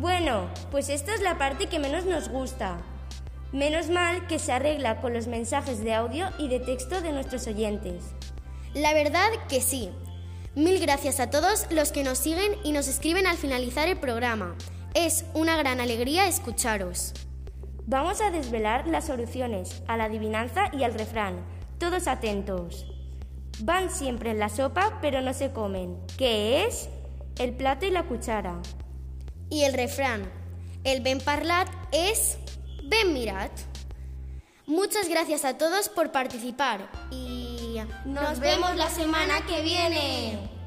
Bueno, pues esta es la parte que menos nos gusta. Menos mal que se arregla con los mensajes de audio y de texto de nuestros oyentes. La verdad que sí. Mil gracias a todos los que nos siguen y nos escriben al finalizar el programa. Es una gran alegría escucharos. Vamos a desvelar las soluciones a la adivinanza y al refrán. Todos atentos. Van siempre en la sopa, pero no se comen. ¿Qué es? El plato y la cuchara. Y el refrán, el ben parlat es ben mirat. Muchas gracias a todos por participar y nos vemos la semana que viene.